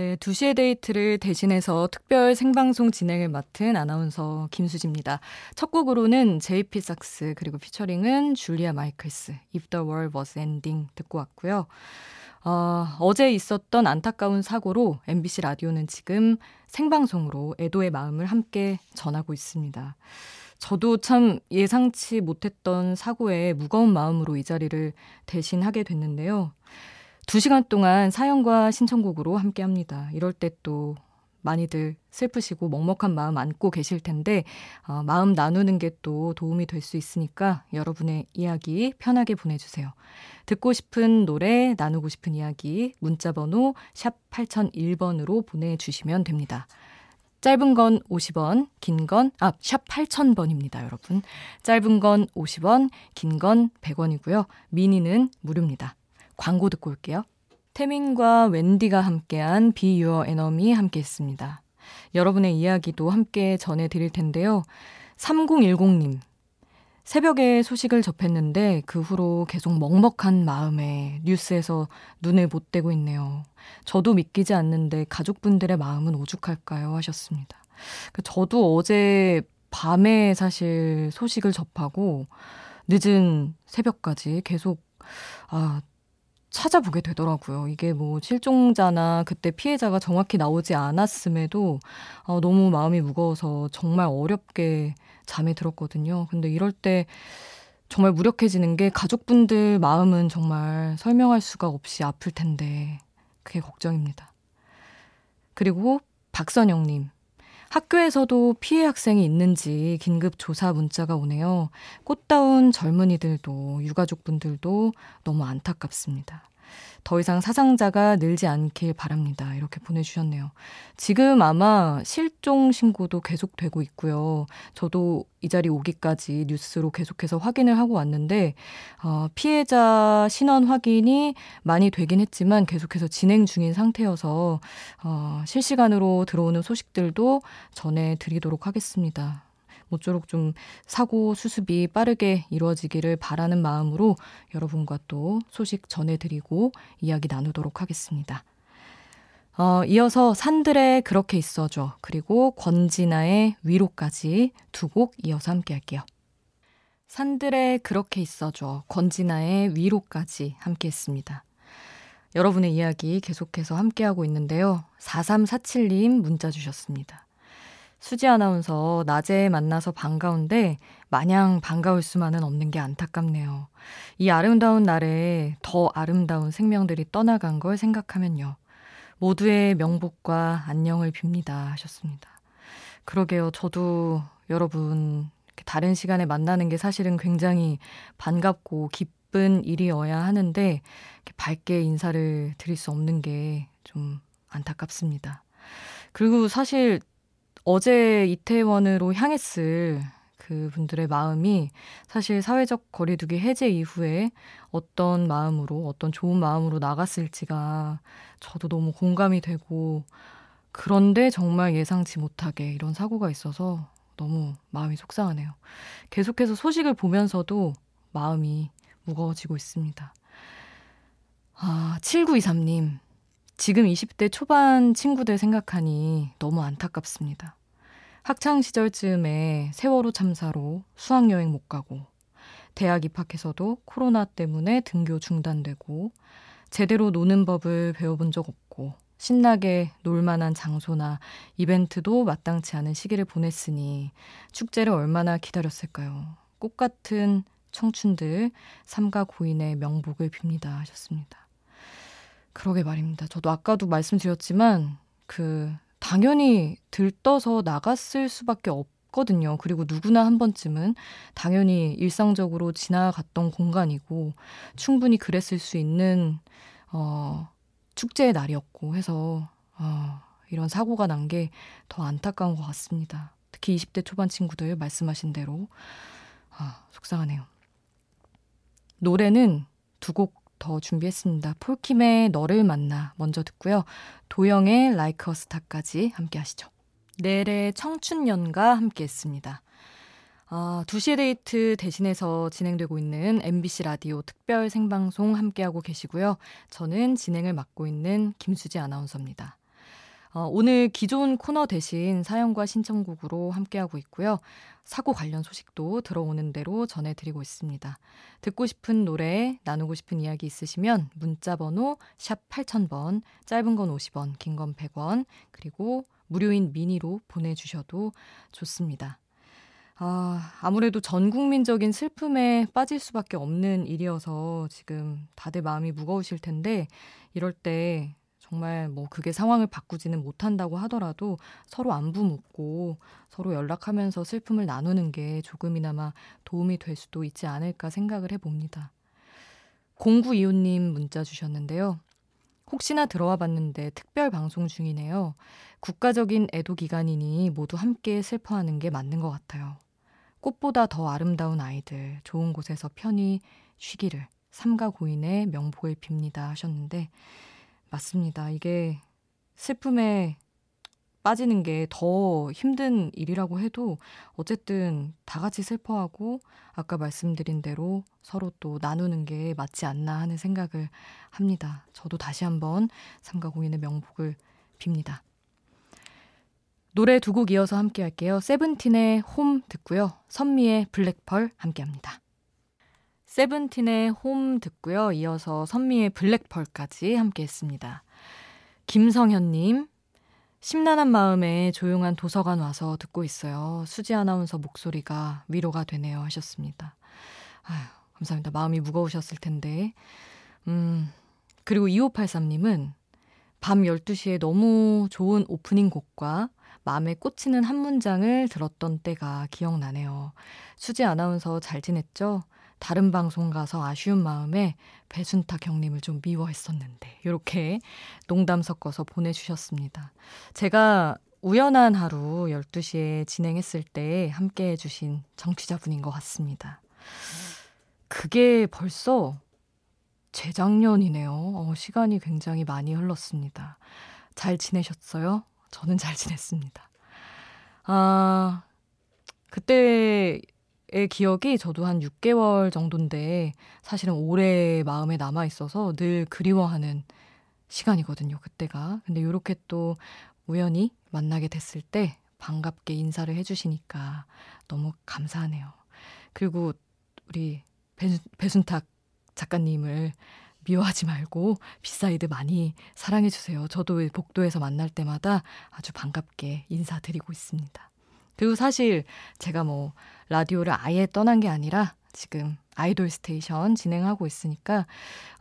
네, 2시의 데이트를 대신해서 특별 생방송 진행을 맡은 아나운서 김수지입니다. 첫 곡으로는 JP 삭스 그리고 피처링은 줄리아 마이클스 If the World Was Ending 듣고 왔고요. 어, 어제 있었던 안타까운 사고로 MBC 라디오는 지금 생방송으로 애도의 마음을 함께 전하고 있습니다. 저도 참 예상치 못했던 사고에 무거운 마음으로 이 자리를 대신하게 됐는데요. 두 시간 동안 사연과 신청곡으로 함께 합니다. 이럴 때 또 많이들 슬프시고 먹먹한 마음 안고 계실 텐데 어, 마음 나누는 게 또 도움이 될 수 있으니까 여러분의 이야기 편하게 보내주세요. 듣고 싶은 노래, 나누고 싶은 이야기 문자 번호 샵 8001번으로 보내주시면 됩니다. 짧은 건 50원, 긴 건, 아, 샵 8000번입니다, 여러분. 짧은 건 50원, 긴 건 100원이고요. 미니는 무료입니다. 광고 듣고 올게요. 태민과 웬디가 함께한 Be Your Enemy 함께 했습니다. 여러분의 이야기도 함께 전해드릴 텐데요. 3010님. 새벽에 소식을 접했는데 그 후로 계속 먹먹한 마음에 뉴스에서 눈을 못 떼고 있네요. 저도 믿기지 않는데 가족분들의 마음은 오죽할까요? 하셨습니다. 그 저도 어제 밤에 사실 소식을 접하고 늦은 새벽까지 계속 아 찾아보게 되더라고요. 이게 뭐 실종자나 그때 피해자가 정확히 나오지 않았음에도 어, 너무 마음이 무거워서 정말 어렵게 잠에 들었거든요. 근데 이럴 때 정말 무력해지는 게 가족분들 마음은 정말 설명할 수가 없이 아플 텐데 그게 걱정입니다. 그리고 박선영님. 학교에서도 피해 학생이 있는지 긴급 조사 문자가 오네요. 꽃다운 젊은이들도 유가족분들도 너무 안타깝습니다. 더 이상 사상자가 늘지 않길 바랍니다. 이렇게 보내주셨네요. 지금 아마 실종 신고도 계속되고 있고요. 저도 이 자리 오기까지 뉴스로 계속해서 확인을 하고 왔는데, 어, 피해자 신원 확인이 많이 되긴 했지만 계속해서 진행 중인 상태여서, 어, 실시간으로 들어오는 소식들도 전해드리도록 하겠습니다. 모쪼록 좀 사고 수습이 빠르게 이루어지기를 바라는 마음으로 여러분과 또 소식 전해드리고 이야기 나누도록 하겠습니다. 어, 이어서 산들에 그렇게 있어줘 그리고 권진아의 위로까지 두 곡 이어서 함께 할게요. 산들에 그렇게 있어줘 권진아의 위로까지 함께 했습니다. 여러분의 이야기 계속해서 함께하고 있는데요. 4347님 문자 주셨습니다. 수지 아나운서 낮에 만나서 반가운데 마냥 반가울 수만은 없는 게 안타깝네요. 이 아름다운 날에 더 아름다운 생명들이 떠나간 걸 생각하면요. 모두의 명복과 안녕을 빕니다 하셨습니다. 그러게요. 저도 여러분 다른 시간에 만나는 게 사실은 굉장히 반갑고 기쁜 일이어야 하는데 밝게 인사를 드릴 수 없는 게 좀 안타깝습니다. 그리고 사실 어제 이태원으로 향했을 그 분들의 마음이 사실 사회적 거리두기 해제 이후에 어떤 마음으로, 어떤 좋은 마음으로 나갔을지가 저도 너무 공감이 되고, 그런데 정말 예상치 못하게 이런 사고가 있어서 너무 마음이 속상하네요. 계속해서 소식을 보면서도 마음이 무거워지고 있습니다. 아, 7923님. 지금 20대 초반 친구들 생각하니 너무 안타깝습니다. 학창 시절쯤에 세월호 참사로 수학여행 못 가고, 대학 입학해서도 코로나 때문에 등교 중단되고, 제대로 노는 법을 배워본 적 없고, 신나게 놀만한 장소나 이벤트도 마땅치 않은 시기를 보냈으니 축제를 얼마나 기다렸을까요? 꽃 같은 청춘들 삼가 고인의 명복을 빕니다 하셨습니다. 그러게 말입니다. 저도 아까도 말씀드렸지만 그 당연히 들떠서 나갔을 수밖에 없거든요. 그리고 누구나 한 번쯤은 당연히 일상적으로 지나갔던 공간이고 충분히 그랬을 수 있는 어 축제의 날이었고 해서 어 이런 사고가 난 게 더 안타까운 것 같습니다. 특히 20대 초반 친구들 말씀하신 대로 아, 속상하네요. 노래는 두 곡 더 준비했습니다. 폴킴의 너를 만나 먼저 듣고요. 도영의 라이크 like 어스타까지 함께 하시죠. 내래 청춘연가 함께 했습니다. 아, 2시의 데이트 대신해서 진행되고 있는 MBC 라디오 특별 생방송 함께하고 계시고요. 저는 진행을 맡고 있는 김수지 아나운서입니다. 어, 오늘 기존 코너 대신 사연과 신청곡으로 함께하고 있고요. 사고 관련 소식도 들어오는 대로 전해드리고 있습니다. 듣고 싶은 노래, 나누고 싶은 이야기 있으시면 문자번호 샵 8000번, 짧은 건 50원, 긴 건 100원, 그리고 무료인 미니로 보내주셔도 좋습니다. 아, 아무래도 전 국민적인 슬픔에 빠질 수밖에 없는 일이어서 지금 다들 마음이 무거우실 텐데 이럴 때 정말 뭐 그게 상황을 바꾸지는 못한다고 하더라도 서로 안부 묻고 서로 연락하면서 슬픔을 나누는 게 조금이나마 도움이 될 수도 있지 않을까 생각을 해봅니다. 공구 이호님 문자 주셨는데요. 혹시나 들어와 봤는데 특별 방송 중이네요. 국가적인 애도 기간이니 모두 함께 슬퍼하는 게 맞는 것 같아요. 꽃보다 더 아름다운 아이들, 좋은 곳에서 편히 쉬기를 삼가 고인의 명복을 빕니다 하셨는데 맞습니다. 이게 슬픔에 빠지는 게 더 힘든 일이라고 해도 어쨌든 다 같이 슬퍼하고 아까 말씀드린 대로 서로 또 나누는 게 맞지 않나 하는 생각을 합니다. 저도 다시 한번 삼가공인의 명복을 빕니다. 노래 두 곡 이어서 함께 할게요. 세븐틴의 홈 듣고요. 선미의 블랙펄 함께 합니다. 세븐틴의 홈 듣고요. 이어서 선미의 블랙펄까지 함께 했습니다. 김성현님, 심란한 마음에 조용한 도서관 와서 듣고 있어요. 수지 아나운서 목소리가 위로가 되네요. 하셨습니다. 아휴, 감사합니다. 마음이 무거우셨을 텐데. 음, 그리고 2583님은 밤 12시에 너무 좋은 오프닝 곡과 마음에 꽂히는 한 문장을 들었던 때가 기억나네요. 수지 아나운서 잘 지냈죠? 다른 방송 가서 아쉬운 마음에 배순탁 형님을 좀 미워했었는데 이렇게 농담 섞어서 보내주셨습니다. 제가 우연한 하루 12시에 진행했을 때 함께 해주신 정치자분인 것 같습니다. 그게 벌써 재작년이네요. 어, 시간이 굉장히 많이 흘렀습니다. 잘 지내셨어요? 저는 잘 지냈습니다. 아, 그때 의 기억이 저도 한 6개월 정도인데 사실은 오래 마음에 남아 있어서 늘 그리워하는 시간이거든요. 그때가. 근데 이렇게 또 우연히 만나게 됐을 때 반갑게 인사를 해주시니까 너무 감사하네요. 그리고 우리 배, 배순탁 작가님을 미워하지 말고 B Side 많이 사랑해주세요. 저도 복도에서 만날 때마다 아주 반갑게 인사드리고 있습니다. 그리고 사실 제가 뭐 라디오를 아예 떠난 게 아니라 지금 아이돌 Station 진행하고 있으니까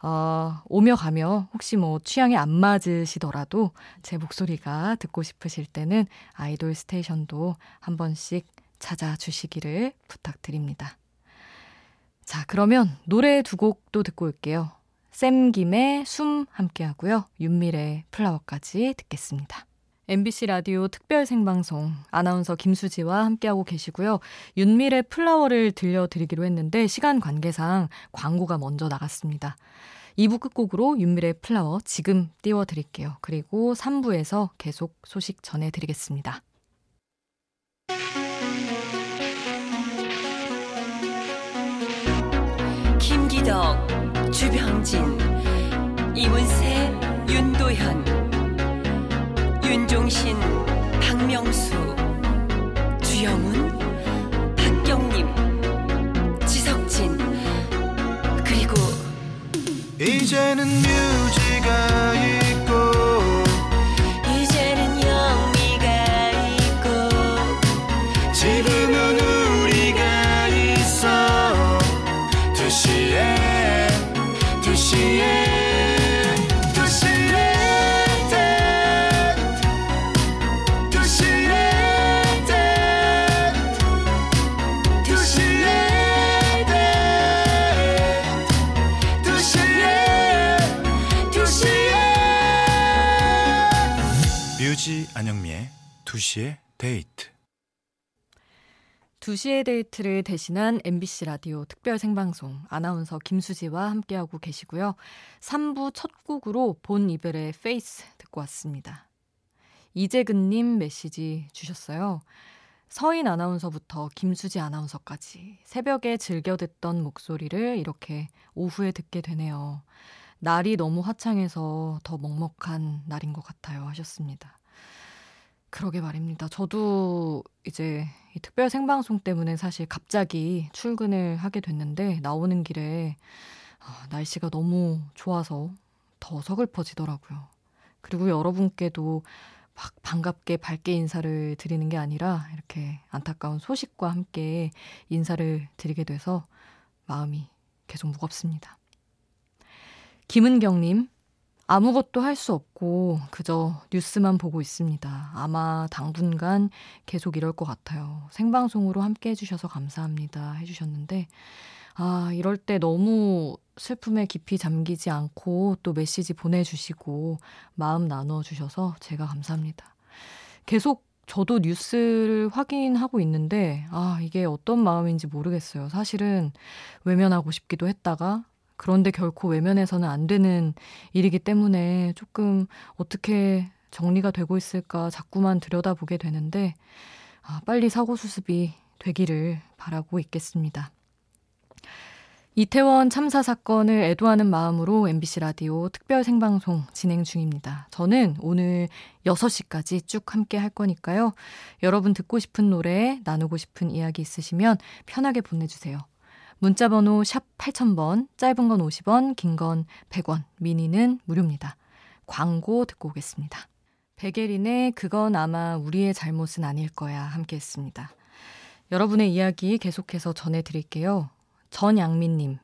어, 오며 가며 혹시 뭐 취향에 안 맞으시더라도 제 목소리가 듣고 싶으실 때는 아이돌 Station도 한 번씩 찾아주시기를 부탁드립니다. 자, 그러면 노래 두 곡도 듣고 올게요. 샘 김의 숨 함께 하고요. 윤미래 Flower까지 듣겠습니다. MBC 라디오 특별 생방송 아나운서 김수지와 함께하고 계시고요. 윤미래 Flower를 들려드리기로 했는데 시간 관계상 광고가 먼저 나갔습니다. 2부 끝곡으로 윤미래 Flower 지금 띄워드릴게요. 그리고 3부에서 계속 소식 전해드리겠습니다. 김기덕, 주병진, 이문세, 윤도현 이제 2시의 데이트 2시의 데이트를 대신한 MBC 라디오 특별 생방송 아나운서 김수지와 함께하고 계시고요. 3부 첫 곡으로 본 이베어의 Faith 듣고 왔습니다. 이재근님 메시지 주셨어요. 서인 아나운서부터 김수지 아나운서까지 새벽에 즐겨 듣던 목소리를 이렇게 오후에 듣게 되네요. 날이 너무 화창해서 더 먹먹한 날인 것 같아요 하셨습니다. 그러게 말입니다. 저도 이제 이 특별 생방송 때문에 사실 갑자기 출근을 하게 됐는데 나오는 길에 아, 날씨가 너무 좋아서 더 서글퍼지더라고요. 그리고 여러분께도 막 반갑게 밝게 인사를 드리는 게 아니라 이렇게 안타까운 소식과 함께 인사를 드리게 돼서 마음이 계속 무겁습니다. 김은경님, 아무것도 할 수 없고 그저 뉴스만 보고 있습니다. 아마 당분간 계속 이럴 것 같아요. 생방송으로 함께 해주셔서 감사합니다. 해주셨는데, 아, 이럴 때 너무 슬픔에 깊이 잠기지 않고 또 메시지 보내주시고 마음 나눠주셔서 제가 감사합니다. 계속 저도 뉴스를 확인하고 있는데, 아, 이게 어떤 마음인지 모르겠어요. 사실은 외면하고 싶기도 했다가, 그런데 결코 외면해서는 안 되는 일이기 때문에 조금 어떻게 정리가 되고 있을까 자꾸만 들여다보게 되는데, 아, 빨리 사고 수습이 되기를 바라고 있겠습니다. 이태원 참사 사건을 애도하는 마음으로 MBC 라디오 특별 생방송 진행 중입니다. 저는 오늘 6시까지 쭉 함께 할 거니까요. 여러분 듣고 싶은 노래, 나누고 싶은 이야기 있으시면 편하게 보내주세요. 문자번호 샵 8000번, 짧은 건 50원, 긴 건 100원, 미니는 무료입니다. 광고 듣고 오겠습니다. 베게린의 그건 아마 우리의 잘못은 아닐 거야 함께 했습니다. 여러분의 이야기 계속해서 전해드릴게요. 전양민님.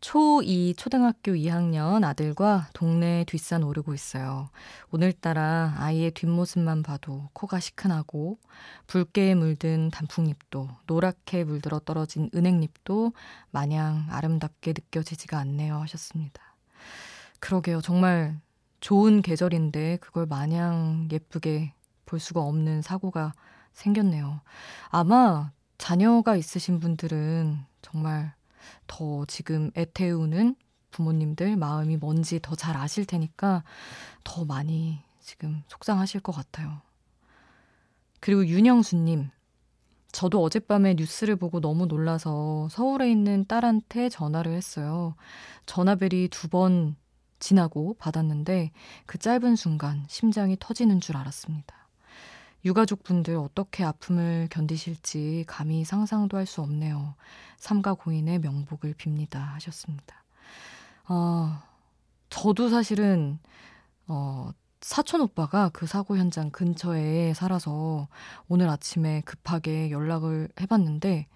초2 초등학교 2학년 아들과 동네 뒷산 오르고 있어요. 오늘따라 아이의 뒷모습만 봐도 코가 시큰하고 붉게 물든 단풍잎도 노랗게 물들어 떨어진 은행잎도 마냥 아름답게 느껴지지가 않네요 하셨습니다. 그러게요. 정말 좋은 계절인데 그걸 마냥 예쁘게 볼 수가 없는 사고가 생겼네요. 아마 자녀가 있으신 분들은 정말 더 지금 애태우는 부모님들 마음이 뭔지 더 잘 아실 테니까 더 많이 지금 속상하실 것 같아요. 그리고 윤영수님, 저도 어젯밤에 뉴스를 보고 너무 놀라서 서울에 있는 딸한테 전화를 했어요. 전화벨이 두 번 지나고 받았는데 그 짧은 순간 심장이 터지는 줄 알았습니다. 유가족분들 어떻게 아픔을 견디실지 감히 상상도 할 수 없네요. 삼가 고인의 명복을 빕니다. 하셨습니다. 어, 저도 사실은, 어, 사촌 오빠가 그 사고 현장 근처에 살아서 오늘 아침에 급하게 연락을 해봤는데,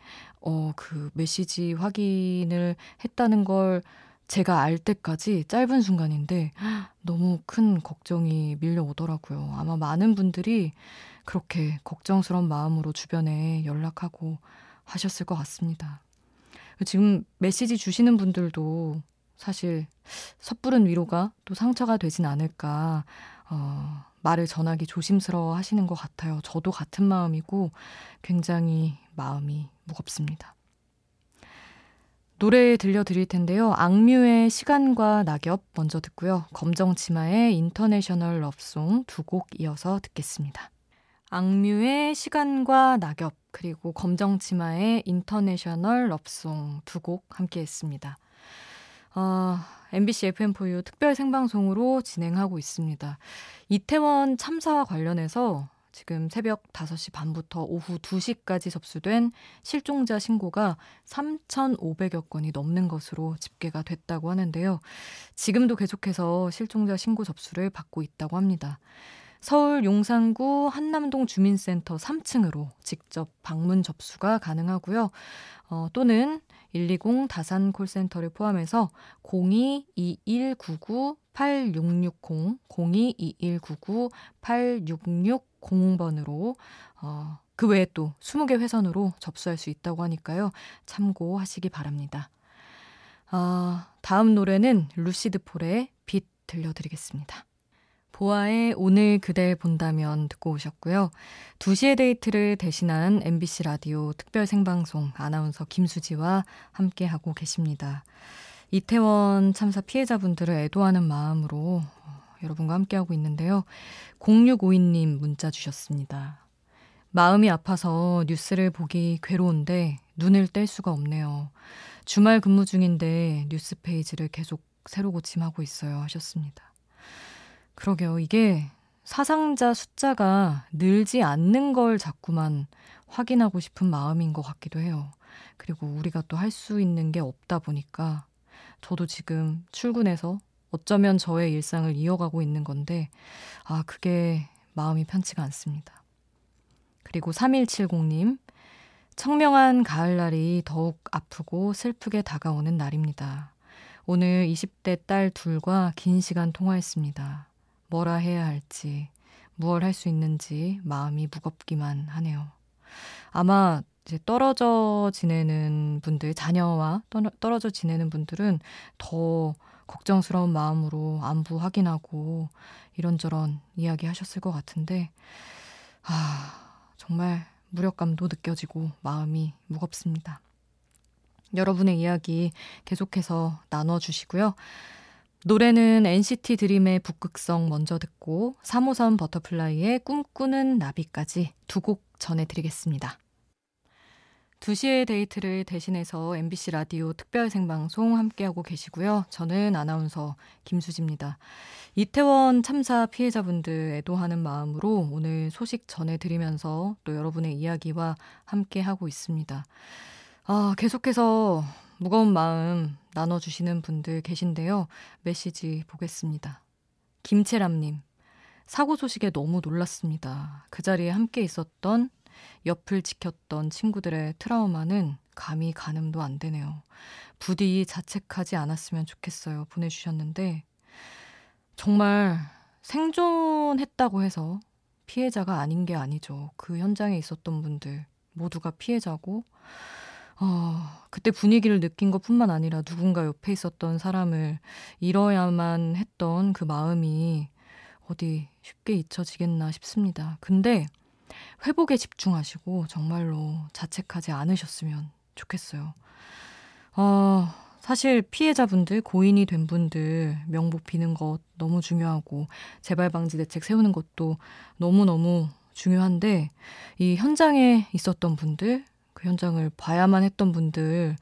어, 그 메시지 확인을 했다는 걸 제가 알 때까지 짧은 순간인데 너무 큰 걱정이 밀려오더라고요. 아마 많은 분들이 그렇게 걱정스러운 마음으로 주변에 연락하고 하셨을 것 같습니다. 지금 메시지 주시는 분들도 사실 섣부른 위로가 또 상처가 되진 않을까, 어, 말을 전하기 조심스러워 하시는 것 같아요. 저도 같은 마음이고 굉장히 마음이 무겁습니다. 노래 들려드릴 텐데요. 악뮤의 시간과 낙엽 먼저 듣고요. 검정 치마의 인터내셔널 럽송 두 곡 이어서 듣겠습니다. 악뮤의 시간과 낙엽 그리고 검정 치마의 인터내셔널 럽송 두 곡 함께 했습니다. 어, MBC FM4U 특별 생방송으로 진행하고 있습니다. 이태원 참사와 관련해서 지금 새벽 5시 반부터 오후 2시까지 접수된 실종자 신고가 3,500여 건이 넘는 것으로 집계가 됐다고 하는데요. 지금도 계속해서 실종자 신고 접수를 받고 있다고 합니다. 서울 용산구 한남동 주민센터 3층으로 직접 방문 접수가 가능하고요. 어, 또는 120 다산 콜센터를 포함해서 02-2199-8660, 02-2199-8660번으로 어, 그 외에 또 20개 회선으로 접수할 수 있다고 하니까요. 참고하시기 바랍니다. 어, 다음 노래는 루시드 폴의 빛 들려드리겠습니다. 보아의 오늘 그댈 본다면 듣고 오셨고요. 2시의 데이트를 대신한 MBC 라디오 특별 생방송 아나운서 김수지와 함께하고 계십니다. 이태원 참사 피해자분들을 애도하는 마음으로 여러분과 함께하고 있는데요. 0652님 문자 주셨습니다. 마음이 아파서 뉴스를 보기 괴로운데 눈을 뗄 수가 없네요. 주말 근무 중인데 뉴스 페이지를 계속 새로 고침하고 있어요 하셨습니다. 그러게요. 이게 사상자 숫자가 늘지 않는 걸 자꾸만 확인하고 싶은 마음인 것 같기도 해요. 그리고 우리가 또 할 수 있는 게 없다 보니까 저도 지금 출근해서 어쩌면 저의 일상을 이어가고 있는 건데, 아, 그게 마음이 편치가 않습니다. 그리고 3170님, 청명한 가을날이 더욱 아프고 슬프게 다가오는 날입니다. 오늘 20대 딸 둘과 긴 시간 통화했습니다. 뭐라 해야 할지, 무얼 할 수 있는지 마음이 무겁기만 하네요. 아마 이제 떨어져 지내는 분들, 자녀와 떨어져 지내는 분들은 더 걱정스러운 마음으로 안부 확인하고 이런저런 이야기 하셨을 것 같은데, 아, 정말 무력감도 느껴지고 마음이 무겁습니다. 여러분의 이야기 계속해서 나눠주시고요. 노래는 NCT 드림의 북극성 먼저 듣고 3호선 버터플라이의 꿈꾸는 나비까지 두 곡 전해드리겠습니다. 2시의 데이트를 대신해서 MBC 라디오 특별 생방송 함께하고 계시고요. 저는 아나운서 김수지입니다. 이태원 참사 피해자분들 애도하는 마음으로 오늘 소식 전해드리면서 또 여러분의 이야기와 함께하고 있습니다. 아, 계속해서 무거운 마음 나눠주시는 분들 계신데요. 메시지 보겠습니다. 김채람님, 사고 소식에 너무 놀랐습니다. 그 자리에 함께 있었던 옆을 지켰던 친구들의 트라우마는 감히 가늠도 안 되네요. 부디 자책하지 않았으면 좋겠어요. 보내주셨는데, 정말 생존했다고 해서 피해자가 아닌 게 아니죠. 그 현장에 있었던 분들 모두가 피해자고, 어, 그때 분위기를 느낀 것 뿐만 아니라 누군가 옆에 있었던 사람을 잃어야만 했던 그 마음이 어디 쉽게 잊혀지겠나 싶습니다. 근데 회복에 집중하시고 정말로 자책하지 않으셨으면 좋겠어요. 어, 사실 피해자분들, 고인이 된 분들 명복 비는 것 너무 중요하고 재발 방지 대책 세우는 것도 너무너무 중요한데 이 현장에 있었던 분들, 그 현장을 봐야만 했던 분들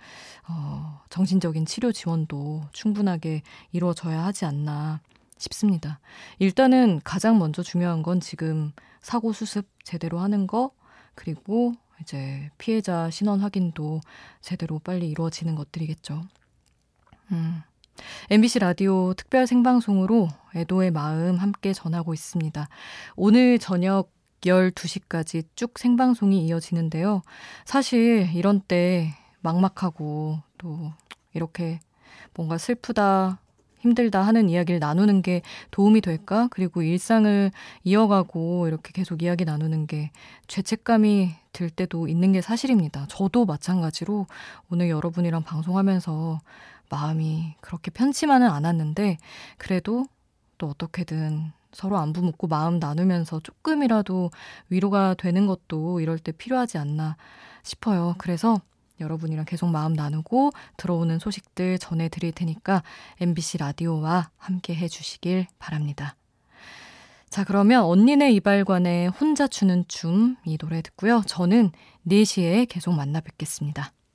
어, 정신적인 치료 지원도 충분하게 이루어져야 하지 않나 싶습니다. 일단은 가장 먼저 중요한 건 지금 사고 수습 제대로 하는 거, 그리고 이제 피해자 신원 확인도 제대로 빨리 이루어지는 것들이겠죠. 음. MBC 라디오 특별 생방송으로 애도의 마음 함께 전하고 있습니다. 오늘 저녁 12시까지 쭉 생방송이 이어지는데요. 사실 이런 때 막막하고 또 이렇게 뭔가 슬프다, 힘들다 하는 이야기를 나누는 게 도움이 될까? 그리고 일상을 이어가고 이렇게 계속 이야기 나누는 게 죄책감이 들 때도 있는 게 사실입니다. 저도 마찬가지로 오늘 여러분이랑 방송하면서 마음이 그렇게 편치만은 않았는데 그래도 또 어떻게든 서로 안부 묻고 마음 나누면서 조금이라도 위로가 되는 것도 이럴 때 필요하지 않나 싶어요. 그래서 여러분이랑 계속 마음 나누고 들어오는 소식들 전해드릴 테니까 MBC 라디오와 함께 해주시길 바랍니다. 자, 그러면 언니네 이발관의 혼자 추는 춤 이 노래 듣고요. 저는 4시에 계속 만나 뵙겠습니다.